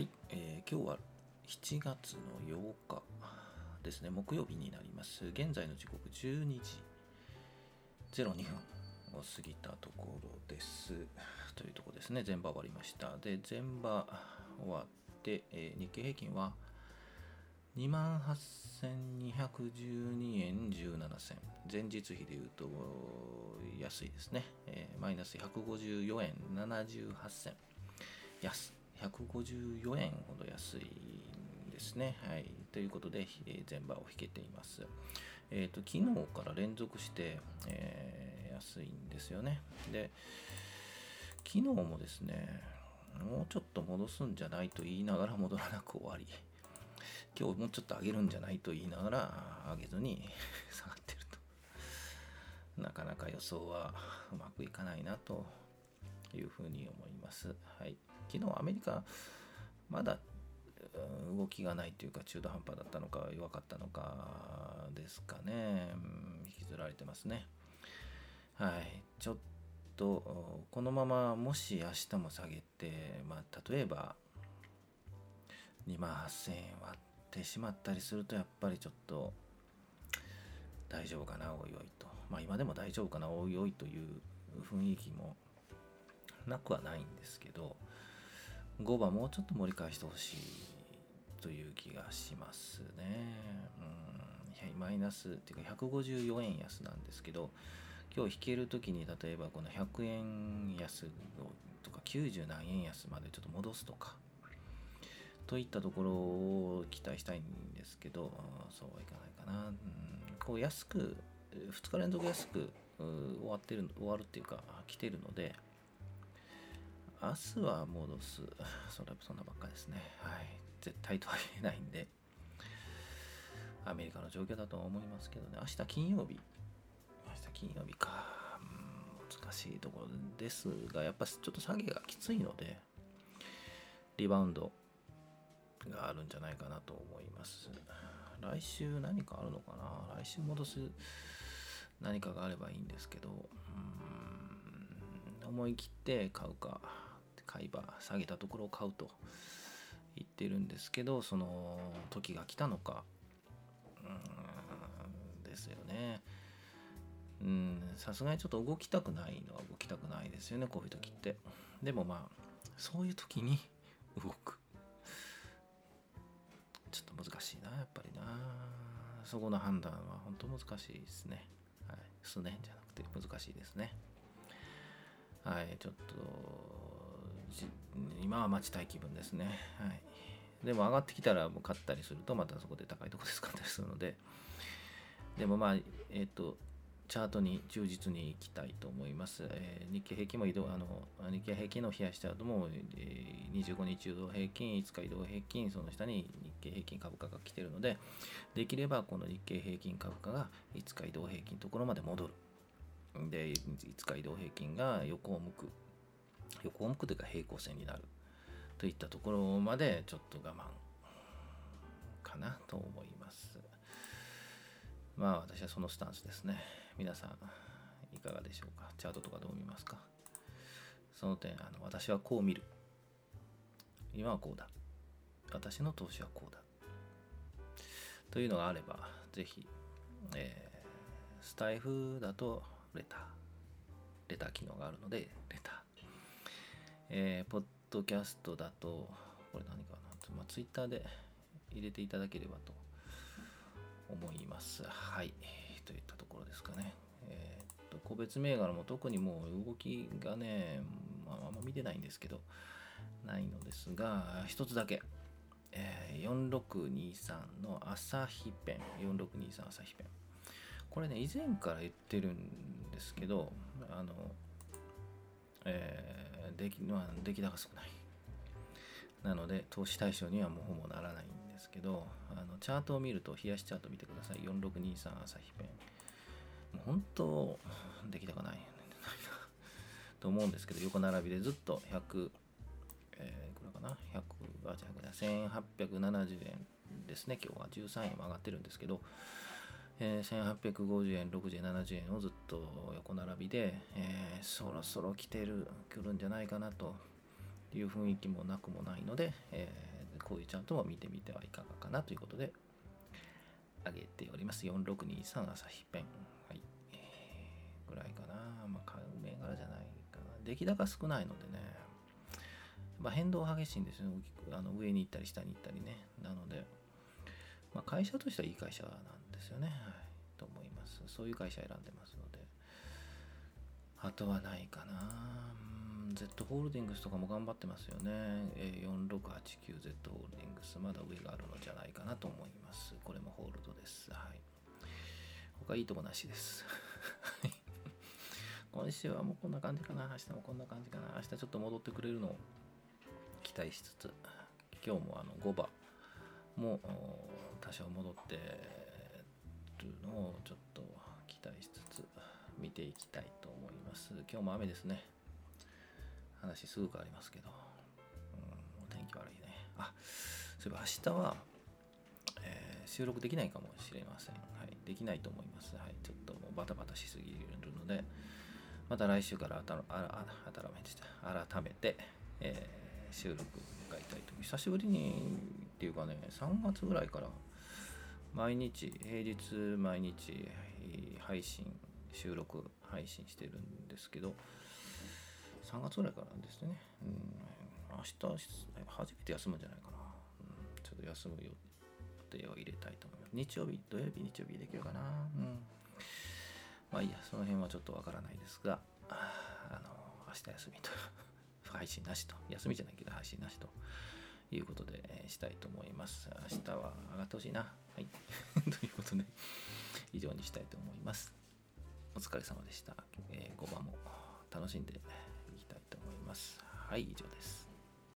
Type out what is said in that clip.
はい、えー今日は7月の8日ですね、木曜日になります。現在の時刻12時02分を過ぎたところです。というところですね、全場終わりました。で、全場終わって、えー日経平均は28,212円17銭。前日比でいうと安いですね。えーマイナス154円78銭。安154円ほど安いですね。はい、ということで、えー前場を引けています。えーと昨日から連続して、えー安いんですよね。で、昨日もですね、もうちょっと戻すんじゃないと言いながら戻らなく終わり、今日もうちょっと上げるんじゃないと言いながら上げずに 下がってると。なかなか予想はうまくいかないなというふうに思います。はい、昨日アメリカまだ動きがないというか中途半端だったのか弱かったのかですかね、引きずられてますね。はい、ちょっとこのままもし明日も下げて、まあ、例えば2万8000円割ってしまったりするとやっぱりちょっと大丈夫かなおいおいとまあ今でも大丈夫かなおいおいという雰囲気もなくはないんですけど5番もうちょっと盛り返してほしいという気がしますね。うん、マイナスっていうか154円安なんですけど今日引けるときに例えばこの100円安とか90何円安までちょっと戻すとかといったところを期待したいんですけどそうはいかないかな。うん、こう安く2日連続安く終わってる終わるっていうか来てるので明日は戻す？それそんなばっかですね。はい。絶対とは言えないんで。アメリカの状況だとは思いますけどね。明日金曜日。明日金曜日か。うん難しいところですがやっぱちょっと下げがきついのでリバウンドがあるんじゃないかなと思います。来週何かあるのかな？来週戻す何かがあればいいんですけど。うん思い切って買うか。買い場下げたところを買うと言ってるんですけどその時が来たのか。うんですよね。うんさすがにちょっと動きたくないのは動きたくないですよねこういう時って。でもまあそういう時に動く。ちょっと難しいなやっぱりな。そこの判断は本当難しいですね。はい。すねじゃなくて難しいですね。はいちょっと今は待ちたい気分ですねはいでも上がってきたらもう買ったりするとまたそこで高いところで使ったりするのででもまあえっ、とチャートに忠実にいきたいと思います。えー日経平均も移動、あの日経平均の冷やしチャートも、えー25日移動平均、5日移動平均、その下に日経平均株価が来てるので、できればこの日経平均株価が5日移動平均のところまで戻る。で、5日移動平均が横を向く。横を向くというか平行線になる。といったところまでちょっと我慢かなと思います。まあ私はそのスタンスですね。皆さんいかがでしょうか？チャートとかどう見ますか？その点あの私はこう見る。今はこうだ。私の投資はこうだ。というのがあれば、ぜひ、えースタイフだとレター。レター機能があるので、レター。えーポッドキャストだと、これ何かな、まあ、ツイッターで入れていただければと思います。はい。といったところですかね。えーっと、個別銘柄も特にもう動きがね、まあ、あんま見てないんですけど、ないのですが、一つだけ。えー4623の朝日ペン。4623朝日ペン。これね、以前から言ってるんですけど、あの、えー出来まあ出来高少ない。なので、投資対象にはもうほぼならないんですけど、あのチャートを見ると、冷やしチャート見てください。4623朝日ペン。もう本当、出来高ない。と思うんですけど、横並びでずっと100、えー、いくらかな ?100、あ、じゃあ、1870円ですね。今日は13円も上がってるんですけど、えー1850円、60円、70円をずっと横並びで、えーそろそろ来てる、来るんじゃないかなという雰囲気もなくもないので、えー、こういうチャートも見てみてはいかがかなということで上げております。4623朝日ペン。はい。ぐらいかな。まあ、買う銘柄じゃないかな。出来高少ないのでね、まあ、変動激しいんですよ、ね、あの上に行ったり下に行ったりね。なので、まあ、会社としてはいい会社なんでですよね。はい。と思います。そういう会社選んでますので。あとはないかな。Z ホールディングスとかも頑張ってますよね。4689Z ホールディングス、まだ上があるのじゃないかなと思います。これもホールドです。はい。他いいとこなしです。今週はもうこんな感じかな。明日もこんな感じかな。明日ちょっと戻ってくれるのを期待しつつ、今日もあの5番も多少戻ってるのをちょっと期待しつつ見ていきたいと思います。今日も雨ですね。話すぐ変わりますけど、うん、お天気悪いね。あ、そういえば明日は、えー、収録できないかもしれません。はい、できないと思います。はい、ちょっともうバタバタしすぎるので、また来週から改めて、えー、収録迎えたいと久しぶりにっていうかね、3月ぐらいから毎日、平日毎日配信、収録配信してるんですけど、3月ぐらいからですね、うん、明日初めて休むんじゃないかな、うん、ちょっと休む予定を入れたいと思います。日曜日土曜日日曜日できるかな。うん。まあいいやその辺はちょっとわからないですがあの明日休みと 配信なしと休みじゃないけど配信なしということで、えー、したいと思います。明日は上がってほしいな。はい ということで以上にしたいと思いますお疲れ様でした、えー、5番も楽しんでいきたいと思います。はい、以上です。